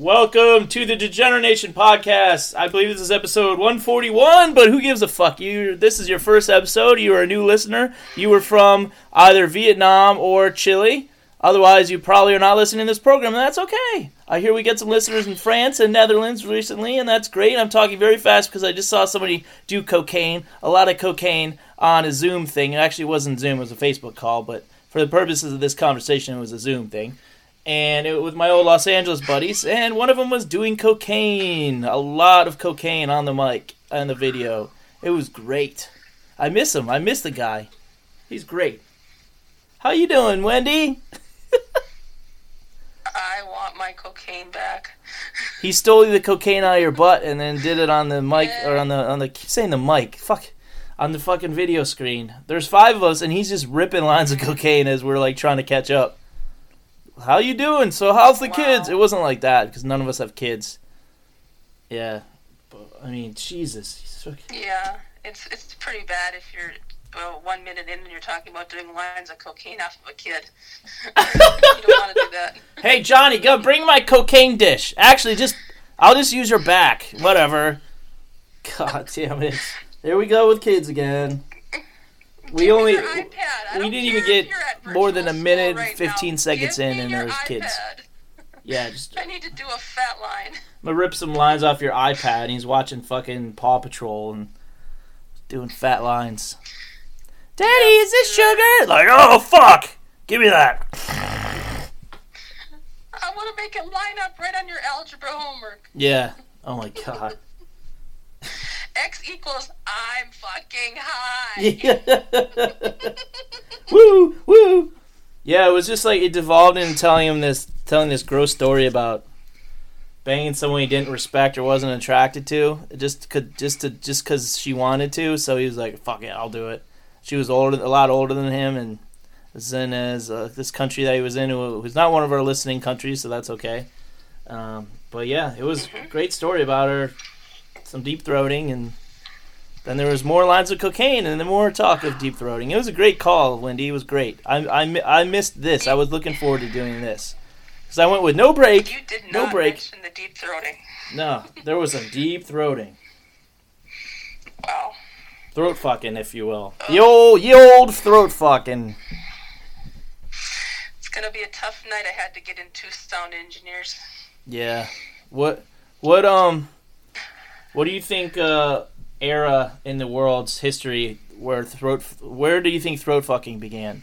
Welcome to the Degenerate Nation Podcast. I believe this is episode 141, but who gives a fuck? You this is your first episode, you are a new listener. You were from either Vietnam or Chile. Otherwise, you probably are not listening to this program, and that's okay. I hear we get some listeners in France and Netherlands recently, and that's great. I'm talking very fast because I just saw somebody do cocaine, a lot of cocaine on a Zoom thing. It actually wasn't Zoom, it was a Facebook call, but for the purposes of this conversation, it was a Zoom thing and it with my old Los Angeles buddies, and one of them was doing cocaine, a lot of cocaine on the mic and the video. It was great. I miss him. I miss the guy. He's great. How you doing, Wendy? I want my cocaine back. he stole the cocaine out of your butt and then did it on the mic or on the on the keep saying the mic. Fuck. On the fucking video screen. There's five of us and he's just ripping lines of cocaine as we're like trying to catch up how you doing? So how's the wow. kids? It wasn't like that because none of us have kids. Yeah, but, I mean, Jesus. Yeah, it's it's pretty bad if you're well, one minute in and you're talking about doing lines of cocaine off of a kid. you don't want to do that. Hey, Johnny, go bring my cocaine dish. Actually, just I'll just use your back. Whatever. God damn it. There we go with kids again we only we didn't even get more than a minute right 15 now. seconds Give in and there was iPad. kids yeah just i need to do a fat line. I'm gonna rip some lines off your ipad and he's watching fucking paw patrol and doing fat lines. Daddy is this sugar? Like oh fuck! Give me that. I want to make it line up right on your algebra homework. Yeah. Oh my god X equals I'm fucking high. woo woo. Yeah, it was just like it devolved into telling him this, telling this gross story about banging someone he didn't respect or wasn't attracted to, just could just to just because she wanted to. So he was like, "Fuck it, I'll do it." She was older, a lot older than him, and was in as uh, this country that he was in, who was not one of our listening countries, so that's okay. Um, but yeah, it was a mm-hmm. great story about her some deep throating, and then there was more lines of cocaine, and then more talk of deep throating. It was a great call, Wendy. It was great. I I, I missed this. I was looking forward to doing this because I went with no break. You did no break. mention the deep throating. No, there was some deep throating. Wow. Throat fucking, if you will. The old, the old throat fucking. It's gonna be a tough night. I had to get in two sound engineers. Yeah. What? What? Um. What do you think uh, era in the world's history where throat where do you think throat fucking began?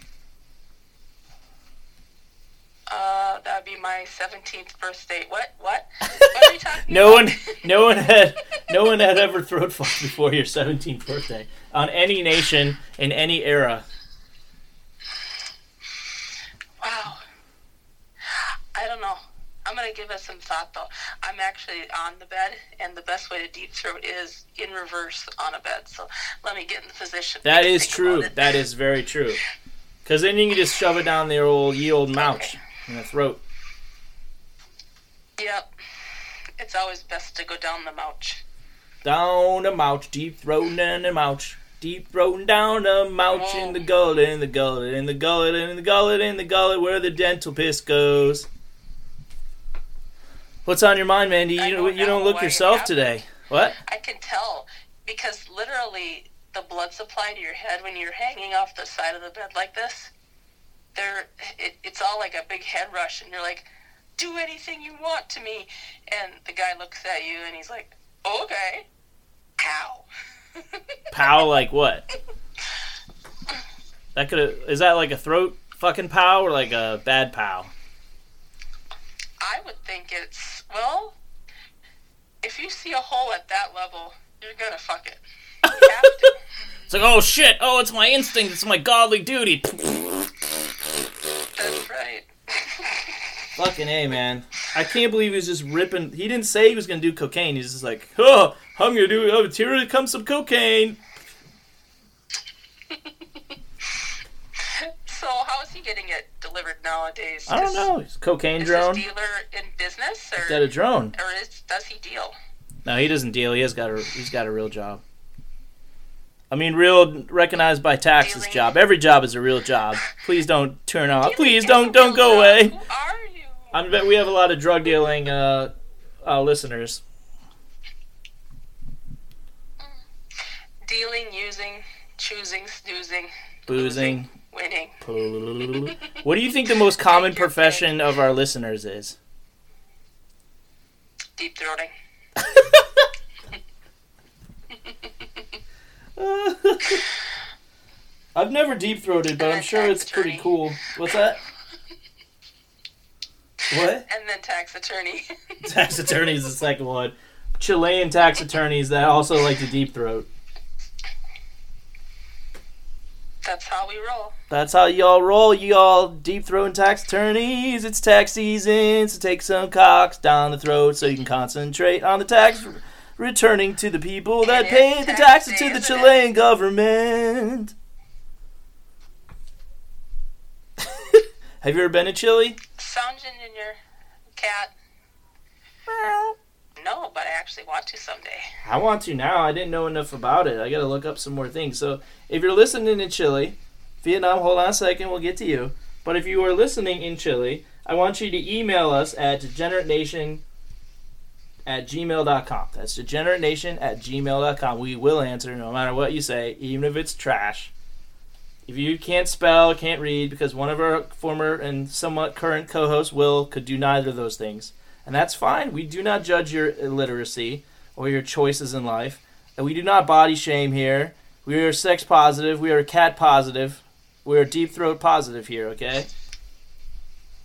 Uh, that'd be my seventeenth birthday. What? What? What are you talking no about? one, no one had, no one had ever throat fucked before your seventeenth birthday on any nation in any era. Wow. I don't know. I'm going to give us some thought though. I'm actually on the bed, and the best way to deep throat is in reverse on a bed. So let me get in the position. That is true. That is very true. Because then you can just shove it down the old ye old mouth okay. in the throat. Yep. It's always best to go down the mouth. Down the mouth, deep throat down the mouth. Deep throating down the mouth in the oh. gullet, in the gullet, in the gullet, in the gullet, in the gullet, where the dental piss goes. What's on your mind, Mandy? You, don't you don't look yourself today. What? I can tell because literally the blood supply to your head when you're hanging off the side of the bed like this, there it, it's all like a big head rush, and you're like, "Do anything you want to me," and the guy looks at you and he's like, "Okay, pow." pow like what? That could is that like a throat fucking pow or like a bad pow? I would think it's. If you see a hole at that level, you're gonna fuck it. it's like, oh shit! Oh, it's my instinct. It's my godly duty. That's right. Fucking a man! I can't believe he was just ripping. He didn't say he was gonna do cocaine. He's just like, oh, I'm gonna do. It? Oh, here comes some cocaine. so how is he getting it delivered nowadays? I don't know. He's cocaine is drone. Is dealer in business, or he's got a drone, or is, does he deal? No, he doesn't deal. He has got a he's got a real job. I mean, real recognized by taxes Dealing. job. Every job is a real job. Please don't turn off. Please don't don't go away. Who are you? I bet we have a lot of drug dealing uh, uh, listeners? Dealing, using, choosing, snoozing, Boozing. winning. what do you think the most common profession of our listeners is? Deep throating. I've never deep throated, but I'm sure it's pretty cool. What's that? What? And then tax attorney. Tax attorneys is the second one. Chilean tax attorneys that also like to deep throat. That's how we roll. That's how y'all roll, y'all deep throating tax attorneys. It's tax season, so take some cocks down the throat so you can concentrate on the tax r- returning to the people that It pay the tax taxes to the isn't it? Chilean government. Have you ever been to Chile? Sound in your cat. No, but I actually want to someday. I want to now. I didn't know enough about it. I got to look up some more things. So, if you're listening in Chile, Vietnam, hold on a second, we'll get to you. But if you are listening in Chile, I want you to email us at degeneratenation at gmail.com. That's degeneratenation at gmail.com. We will answer no matter what you say, even if it's trash. If you can't spell, can't read, because one of our former and somewhat current co hosts, Will, could do neither of those things. And that's fine. We do not judge your illiteracy or your choices in life. And we do not body shame here. We are sex positive. We are cat positive. We are deep throat positive here, okay?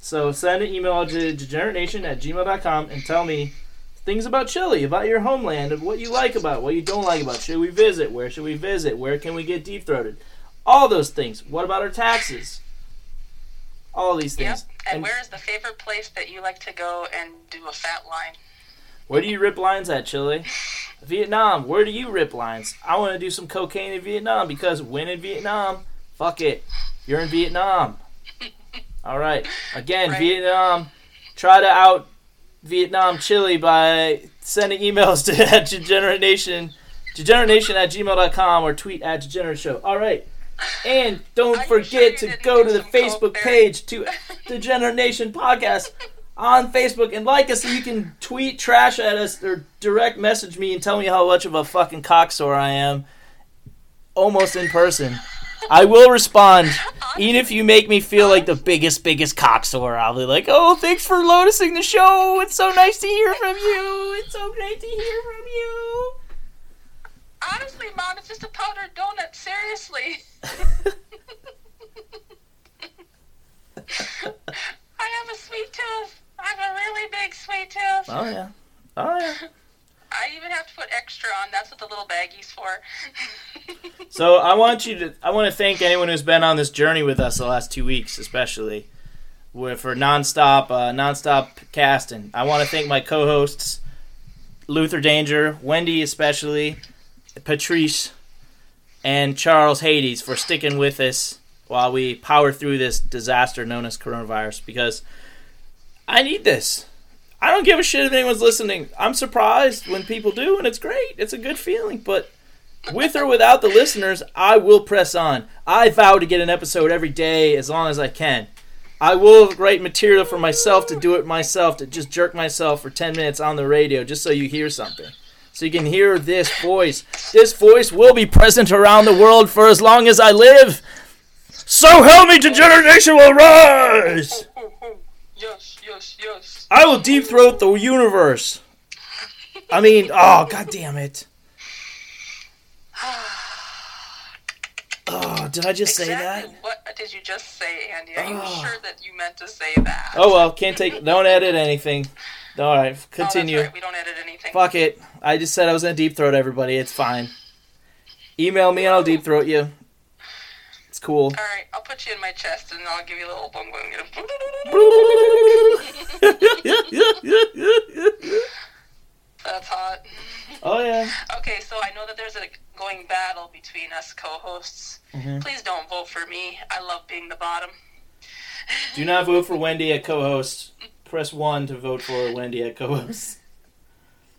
So send an email to degeneratenation at gmail.com and tell me things about Chile, about your homeland, and what you like about what you don't like about. Should we visit? Where should we visit? Where can we get deep throated? All those things. What about our taxes? All these Yep. And, And- where is the favorite place that you like to go and do a fat line? Where do you rip lines at, Chile? Vietnam, where do you rip lines? I want to do some cocaine in Vietnam because when in Vietnam, fuck it. You're in Vietnam. All right. Again, Right. Vietnam, try to out Vietnam Chile by sending emails to at Degenerate Nation, degeneratenation at gmail.com or tweet at Degenerate Show. All right. And don't forget sure to go to the Facebook page to the Degenerate Nation Podcast on Facebook and like us so you can tweet trash at us or direct message me and tell me how much of a fucking cocksore I am almost in person. I will respond. Even if you make me feel like the biggest, biggest cocksore, I'll be like, oh, thanks for noticing the show. It's so nice to hear from you. It's so great to hear from you. Honestly, Mom, it's just a powdered donut. Seriously. I have a sweet tooth. I have a really big sweet tooth. Oh, yeah. Oh, yeah. I even have to put extra on. That's what the little baggy's for. So I want you to. I want to thank anyone who's been on this journey with us the last two weeks, especially for nonstop, uh, nonstop casting. I want to thank my co-hosts, Luther Danger, Wendy especially, Patrice, and Charles Hades for sticking with us while we power through this disaster known as coronavirus. Because I need this. I don't give a shit if anyone's listening. I'm surprised when people do, and it's great. It's a good feeling, but with or without the listeners, I will press on. I vow to get an episode every day as long as I can. I will write material for myself to do it myself, to just jerk myself for 10 minutes on the radio just so you hear something. So you can hear this voice. This voice will be present around the world for as long as I live. So help me, Degeneration will rise! yes, yes, yes. I will deep throat the universe. I mean, oh, god damn it. Oh, did I just say that? What did you just say, Andy? Are you Oh. sure that you meant to say that? Oh well, can't take. Don't edit anything. All right, Oh, continue. right. We don't edit anything. Fuck it. I just said I was gonna deep throat everybody. It's fine. Email me and I'll deep throat you. It's cool. All right, I'll put you in my chest and I'll give you a little boom boom. That's hot. oh yeah. Okay, so I know that there's a going battle between us co-hosts. Mhm. Please don't vote for me. I love being the bottom. Do not vote for Wendy at co-host. Press one to vote for Wendy at co-host.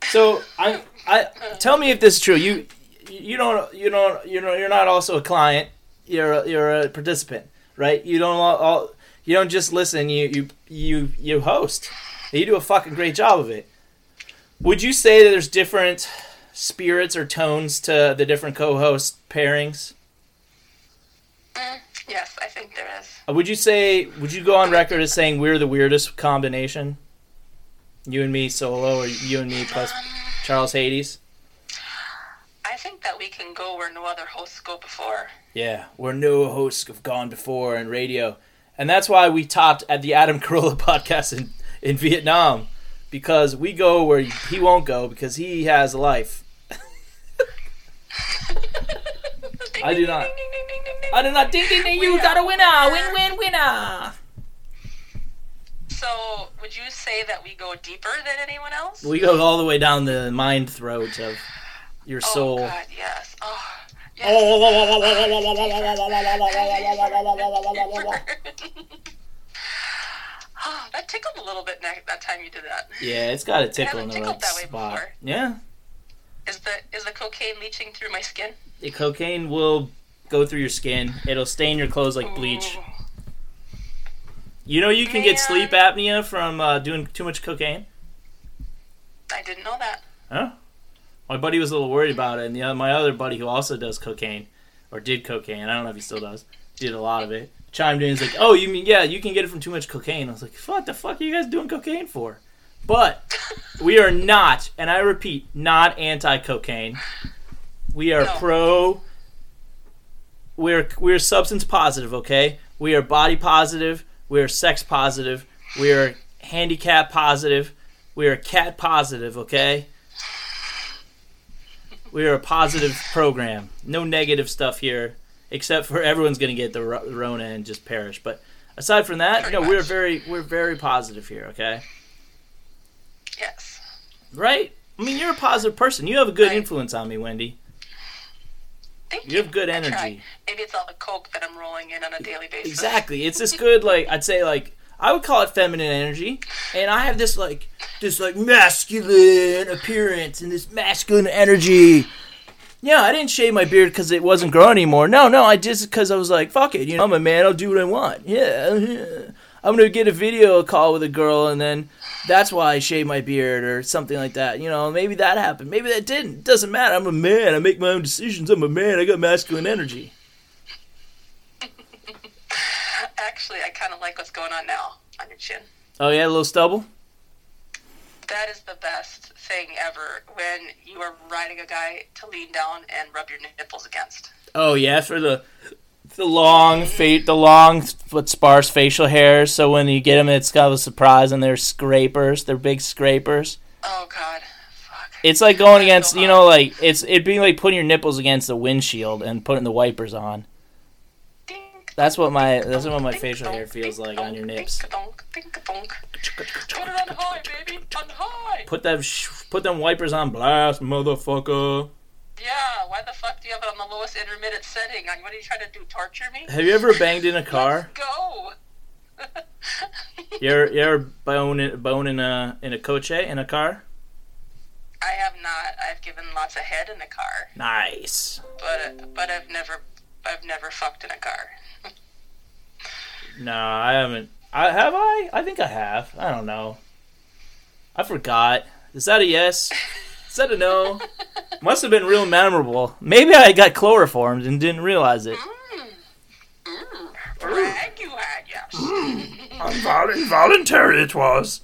So I, I tell me if this is true. You, you don't, you don't, you know, you're not also a client. You're, a, you're a participant, right? You don't all, all, you don't just listen. You, you, you, you host. You do a fucking great job of it. Would you say that there's different spirits or tones to the different co-host pairings? Mm, yes, I think there is. Uh, Would you say? Would you go on record as saying we're the weirdest combination? You and me solo, or you and me plus Charles Hades? I think that we can go where no other hosts go before. Yeah, where no hosts have gone before in radio, and that's why we topped at the Adam Carolla podcast in in Vietnam, because we go where he won't go because he has a life. I do not. I do not ding ding ding. You got a winner. Win win winner. So, would you say that we go deeper than anyone else? We go all the way down the mind throat of your oh soul. Oh God, yes. Oh, yes. oh, that tickled a little bit that time you did that. Yeah, it's got a tickle in the right that way spot. before. Yeah, Is the is the cocaine leaching through my skin? the cocaine will go through your skin. It'll stain your clothes like bleach. You know you can get sleep apnea from uh, doing too much cocaine. I didn't know that. Huh? My buddy was a little worried about it, and the, my other buddy who also does cocaine, or did cocaine, I don't know if he still does, did a lot of it, chimed in. He's like, "Oh, you mean yeah, you can get it from too much cocaine?" I was like, "What the fuck are you guys doing cocaine for?" But we are not, and I repeat, not anti-cocaine. We are No. pro. We're we're substance positive, okay? We are body positive. We are sex positive. We are handicap positive. We are cat positive, okay? We are a positive program. No negative stuff here, except for everyone's going to get the Rona and just perish. But aside from that, Pretty no, we're very we're very positive here, okay? Yes. Right? I mean, you're a positive person. You have a good Right. influence on me, Wendy. Thank You have good energy. Maybe it's all the coke that I'm rolling in on a daily basis. Exactly. It's this good like I'd say like I would call it feminine energy, and I have this like this like masculine appearance and this masculine energy. Yeah, I didn't shave my beard because it wasn't growing anymore. No, no, I just because I was like, fuck it, you know, I'm a man. I'll do what I want. Yeah, yeah. I'm gonna get a video call with a girl, and then that's why I shaved my beard or something like that. You know, maybe that happened. Maybe that didn't. Doesn't matter. I'm a man. I make my own decisions. I'm a man. I got masculine energy. Actually, I kind of like what's going on now on your chin. Oh yeah, a little stubble. That is the best thing ever when you are riding a guy to lean down and rub your nipples against. Oh yeah, for the the long fa- the long but sparse facial hairs. So when you get them, it's kind of a surprise, and they're scrapers. They're big scrapers. Oh God, fuck. It's like going That's against so you know like it's it'd be like putting your nipples against the windshield and putting the wipers on. Dink, That's what my that's what my facial hair feels like on your nips. dink, dunk, dink, dunk. Put it on high, baby, on high. Put them sh- put them wipers on blast, motherfucker. Yeah, why the fuck do you have it on the lowest intermittent setting? What are you trying to do? Torture me? Have you ever banged in a car? Go. You ever, you ever bone in, bone in a in a coche in a car? I have not. I've given lots of head in a car, Nice. but but I've never I've never fucked in a car. No, I haven't. I have I? I think I have. I don't know. I forgot. Is that a yes? Is that a no? Must have been real memorable. Maybe I got chloroformed and didn't realize it. Mm. Mm. Brag you had, yes. Invol- involuntary it was.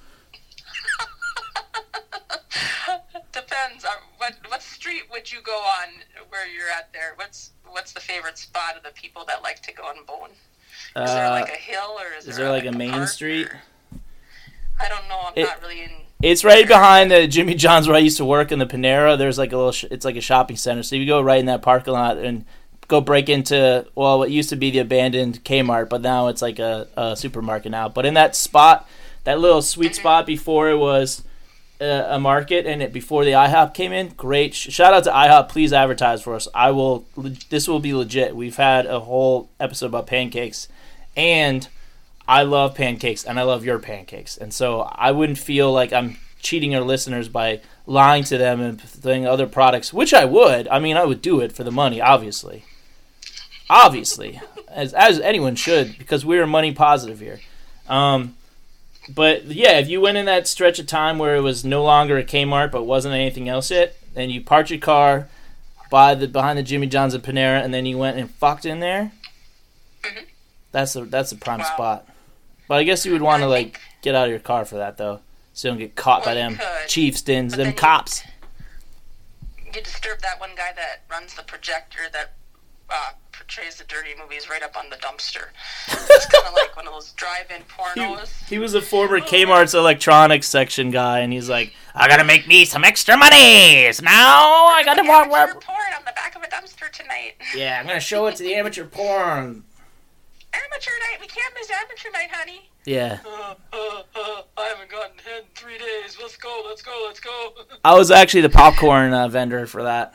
Depends. On what what street would you go on where you're at there? What's what's the favorite spot of the people that like to go and bone? Is there Uh, like a hill or is, is there like a main street? or- I don't know. I'm It- not really in. It's right behind the Jimmy John's where I used to work in the Panera. There's like a little. Sh- it's like a shopping center. So you go right in that parking lot and go break into well, what used to be the abandoned Kmart, but now it's like a, a supermarket now. But in that spot, that little sweet spot before it was a, a market and it before the IHOP came in, great. Sh- shout out to IHOP. Please advertise for us. I will. This will be legit. We've had a whole episode about pancakes, and I love pancakes and I love your pancakes. And so I wouldn't feel like I'm cheating our listeners by lying to them and putting other products, which I would. I mean, I would do it for the money, obviously. Obviously, as as anyone should, because we're money positive here. Um, but yeah, if you went in that stretch of time where it was no longer a Kmart but wasn't anything else yet, and you parked your car by the behind the Jimmy John's and Panera, and then you went and fucked in there, Mhm. that's a that's a prime Wow. spot. But I guess you would want to like think- get out of your car for that though, so you don't get caught by Well, you them could, but them you- cops. You disturb that one guy that runs the projector that uh, portrays the dirty movies right up on the dumpster. It's kind of like one of those drive-in pornos. He was a former Kmart's electronics section guy, and he's like, I gotta make me some extra money. So now I gotta. Amateur porn on the back of a dumpster tonight. Yeah, I'm gonna show it to the amateur porn. Amateur night. We can't miss amateur night, honey. Yeah, Uh, uh, uh, I haven't gotten head in three days. Let's go. Let's go. Let's go. I was actually the popcorn uh, vendor for that.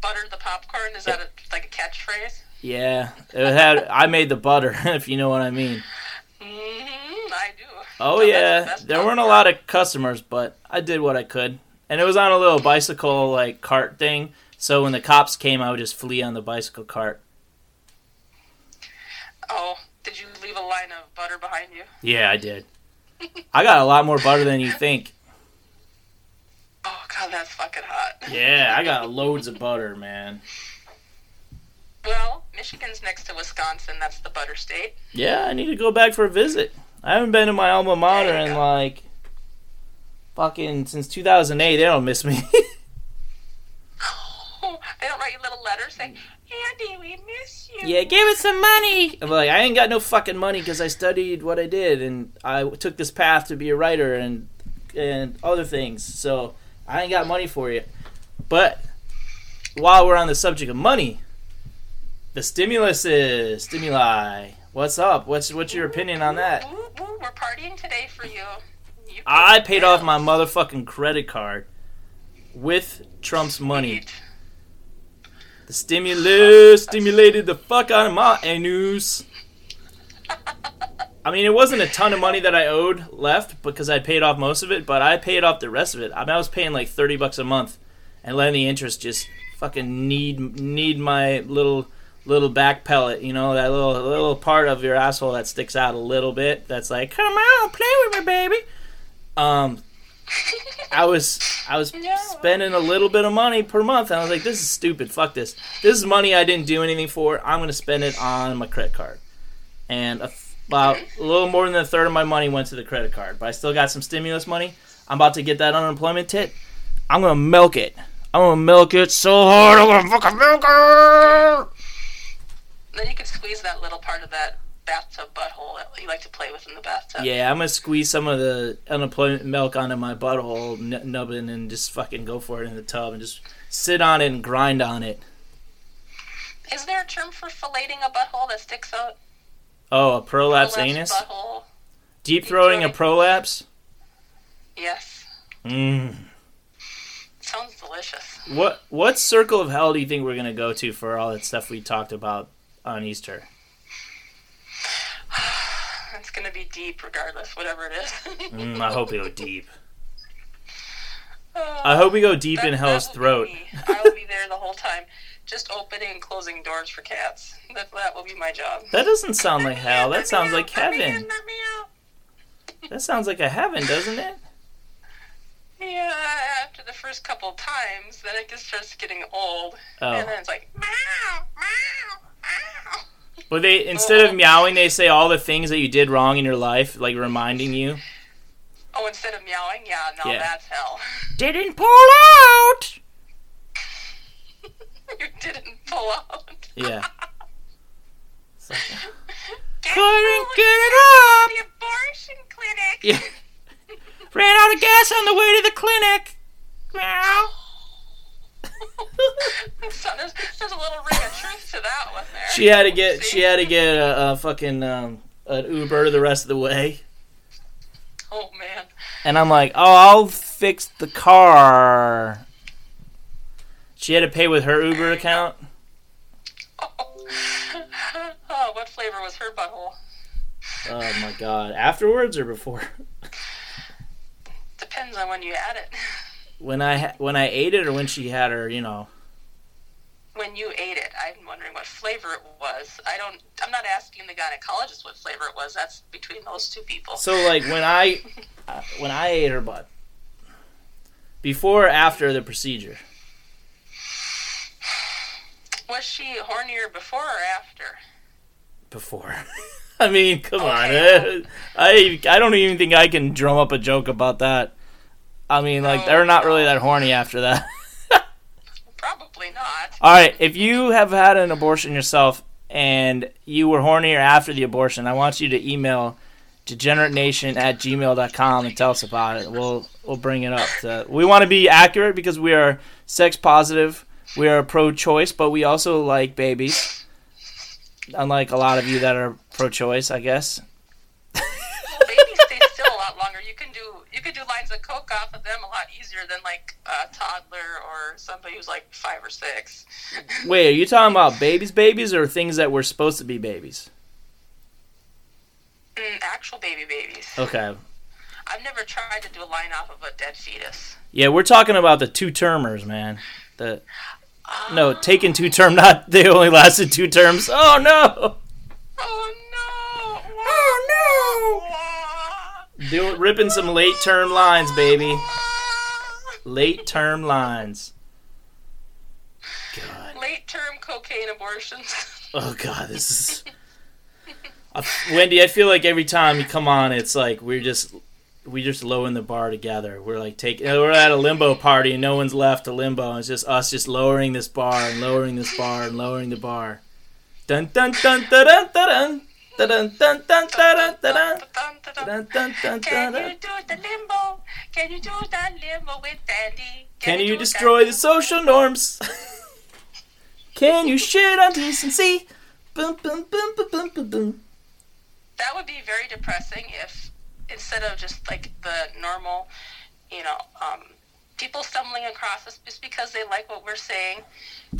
Butter the popcorn. Is that a, like a catchphrase? Yeah, it had. I made the butter, if you know what I mean. Mm-hmm, I do. Oh Now, that's the yeah, there weren't a lot of customers, but I did what I could, and it was on a little bicycle like cart thing. So when the cops came, I would just flee on the bicycle cart. Oh, did you leave a line of butter behind you? Yeah, I did. I got a lot more butter than you think. Oh god, that's fucking hot. Yeah, I got loads of butter, man. Well, Michigan's next to Wisconsin. That's the butter state. Yeah, I need to go back for a visit. I haven't been to my alma mater in go. like fucking since 2008. They don't miss me. Oh, they don't write you little letters saying, Andy, we miss you. yeah, give us some money. I'm like, I ain't got no fucking money because I studied what I did and I took this path to be a writer and and other things. So I ain't got money for you. But while we're on the subject of money, the stimulus is stimuli. What's up? What's what's your opinion on that? We're partying today for you. you I paid off my motherfucking credit card with Trump's money. Sweet. The stimulus stimulated the fuck out of my anus. I mean, it wasn't a ton of money that I owed left because I paid off most of it, but I paid off the rest of it. I mean, I was paying like thirty bucks a month, and letting the interest just fucking need need my little little back pellet. You know, that little little part of your asshole that sticks out a little bit. That's like, come on, play with me, baby. Um, I was I was No. spending a little bit of money per month, and I was like, "This is stupid. Fuck this. This is money I didn't do anything for. I'm gonna spend it on my credit card." And a th- about a little more than a third of my money went to the credit card, but I still got some stimulus money. I'm about to get that unemployment tit. I'm gonna milk it. I'm gonna milk it so hard. I'm gonna fucking milk it. Then you can squeeze that little part of that bathtub butthole you like to play with in the bathtub. Yeah, I'm gonna squeeze some of the unemployment milk onto my butthole n- nubbin and just fucking go for it in the tub and just sit on it and grind on it. Is there a term for filleting a butthole that sticks out? Oh, a prolapse Prolapsed anus? Butthole. Deep throating a prolapse? Yes. Mm. Sounds delicious. What what circle of hell do you think we're gonna go to for all that stuff we talked about on Easter? It's gonna be deep regardless, whatever it is. Mm, I hope we go deep. Oh, I hope we go deep that- in hell's throat. I will be there the whole time, just opening and closing doors for cats. That that will be my job. That doesn't sound like hell. That sounds like Let me in, heaven. let me out. That sounds like a heaven, doesn't it? Yeah, after the first couple times, then it just starts getting old, Oh. and then it's like meow, meow. But they instead of meowing, they say all the things that you did wrong in your life, like reminding you. Oh, instead of meowing, yeah, no, Yeah. that's hell. Didn't pull out. you didn't pull out. Yeah. Like, Couldn't get it out up. The abortion clinic. Yeah. Ran out of gas on the way to the clinic. Meow. So there's, there's a little ring of truth to that one there. She had to get See? she had to get a, a fucking um, an Uber the rest of the way, Oh man. and I'm like, oh, I'll fix the car. She had to pay with her Uber account. oh, what flavor was her butthole? Oh my god! Afterwards or before? Depends on when you add it. When I when I ate it or when she had her, you know. when you ate it. I'm wondering what flavor it was. I don't. I'm not asking the gynecologist what flavor it was. That's between those two people. So like when I uh, when I ate her butt before or after the procedure. Was she hornier before or after? Before. I mean, come Okay. on. I I don't even think I can drum up a joke about that. I mean, like they're not really that horny after that. Probably not. All right, if you have had an abortion yourself and you were hornier after the abortion, I want you to email degeneratenation at gmail.com and tell us about it. We'll we'll bring it up. To, we want to be accurate because we are sex positive. We are pro choice, but we also like babies. Unlike a lot of you that are pro choice, I guess. Well, babies stay still a lot longer. You can do you can do lines of coke off of them a lot easier than like a toddler or somebody who's like five or six. Wait, are you talking about babies, babies, or things that were supposed to be babies? Mm, actual baby babies. Okay. I've never tried to do a line off of a dead fetus. Yeah, we're talking about the two termers, man. The no, taking two term, not they only lasted two terms. Oh no! Oh no! Oh Do ripping some late term lines, baby. Late term lines. God. Late term cocaine abortions. Oh god, this is. Uh, Wendy, I feel like every time you come on, it's like we're just we just lowering the bar together. We're like taking we're at a limbo party and no one's left to limbo. And it's just us just lowering this bar and lowering this bar and lowering the bar. Dun dun dun dun dun dun dun can you do the limbo? Can you do the limbo with Daddy? Can, Can you destroy the social norms? Can you shit on decency? Boom, boom, boom, boom, boom, boom, boom. That would be very depressing if instead of just like the normal, you know, um, people stumbling across us just because they like what we're saying,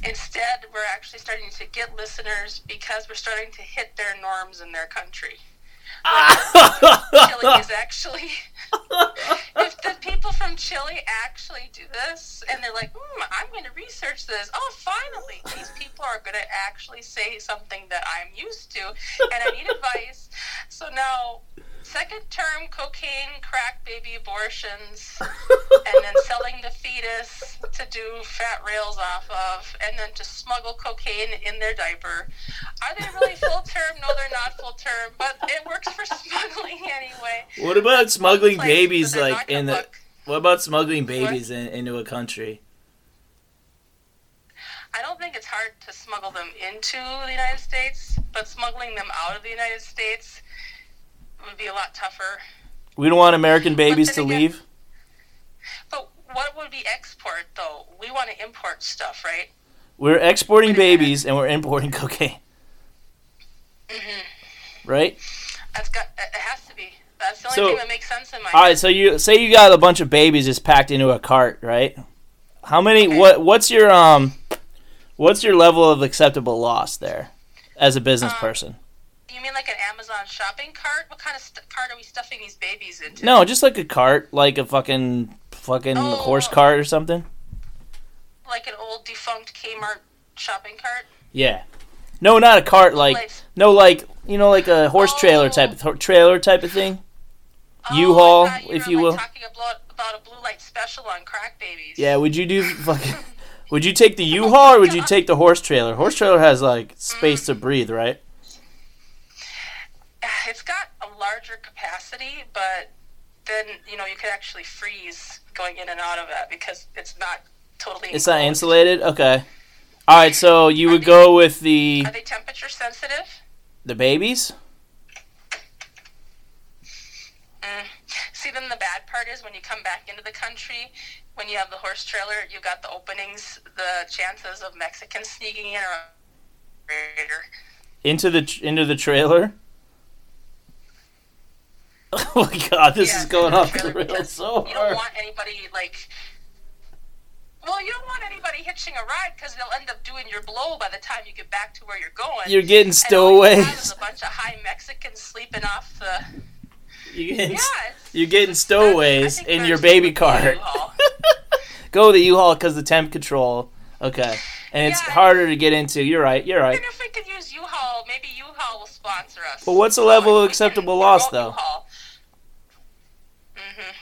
instead we're actually starting to get listeners because we're starting to hit their norms in their country. Chile is actually, if the people from Chile actually do this and they're like, hmm, I'm going to research this. Oh, finally, these people are going to actually say something that I'm used to and I need advice. So now, second term cocaine, crack baby abortions, and then selling the fetus to do fat rails off of, and then to smuggle cocaine in their diaper. Are they really full term? No, they're not full term, but it works for smuggling anyway. What about smuggling Like, babies like in the? What about smuggling babies in, into a country? I don't think it's hard to smuggle them into the United States, but smuggling them out of the United States would be a lot tougher. We don't want American babies to again- leave. But what would be export though? We want to import stuff, right? We're exporting babies and we're importing cocaine. Right. That's got. It has to be. That's the only So- thing that makes sense in my. All right. So you say you got a bunch of babies just packed into a cart, right? How many? Okay. What? What's your um? What's your level of acceptable loss there, as a business Um, person? You mean like an Amazon shopping cart? What kind of st- cart are we stuffing these babies into? No, just like a cart, like a fucking fucking Oh. horse cart or something. Like an old defunct Kmart shopping cart? Yeah. No, not a cart. Like Like- no, like you know, like a horse trailer oh. type of trailer type of thing. Oh, U-Haul, you if were, you like, will. Talking about, about a blue light special on crack babies. Yeah. Would you do fucking? Would you take the U-Haul or would you take the horse trailer? Horse trailer has like space to mm. breathe, right? It's got a larger capacity, but then you know you could actually freeze going in and out of it because it's not totally. It's not insulated. Okay. All right. So you would they- go with the Are they temperature sensitive? the babies. Mm. See, then the bad part is when you come back into the country, when you have the horse trailer, you've got the openings, the chances of Mexicans sneaking in are greater. into the into the trailer. Oh my god, this Yeah, is going off the rails so You don't want anybody like. Well, you don't want anybody hitching a ride because they'll end up doing your blow by the time you get back to where you're going. You're getting all you stowaways. a bunch of high Mexicans sleeping off the. You're getting, Yeah, you're getting stowaways in your baby cart. Go the U-Haul because the temp control. Okay. and it's Yeah. harder to get into. You're right. You're right. Even if we could use U-Haul, maybe U-Haul will sponsor us. But what's the level of acceptable loss, though? U-Haul. Mhm.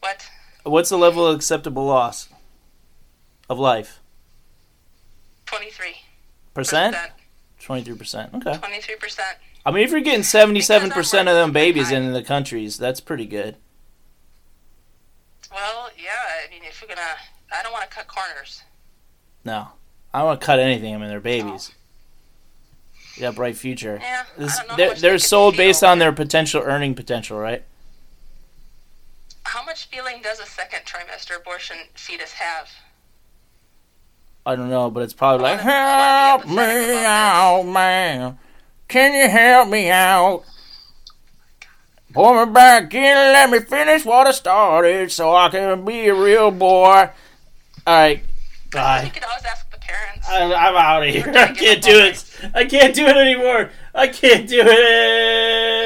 What? What's the level of acceptable loss of life? Twenty-three Percent? Twenty-three percent. Okay. Twenty-three percent. I mean, if you're getting seventy-seven percent of them Because I'm working babies into the countries, that's pretty good. Well, yeah. I mean, if we're gonna, I don't want to cut corners. No, I don't want to cut anything. I mean, they're babies. Oh. Got a bright future. Yeah. This, I don't know they're they they're sold based on their potential earning potential, right? How much feeling does a second trimester abortion fetus have? I don't know, but it's probably like, help wanna- I wanna be me out, man. Can you help me out? Pull me back in and let me finish what I started so I can be a real boy. All right, Bye. You could always ask the parents. I'm, I'm out of here. I can't do it. I can't do it anymore. I can't do it.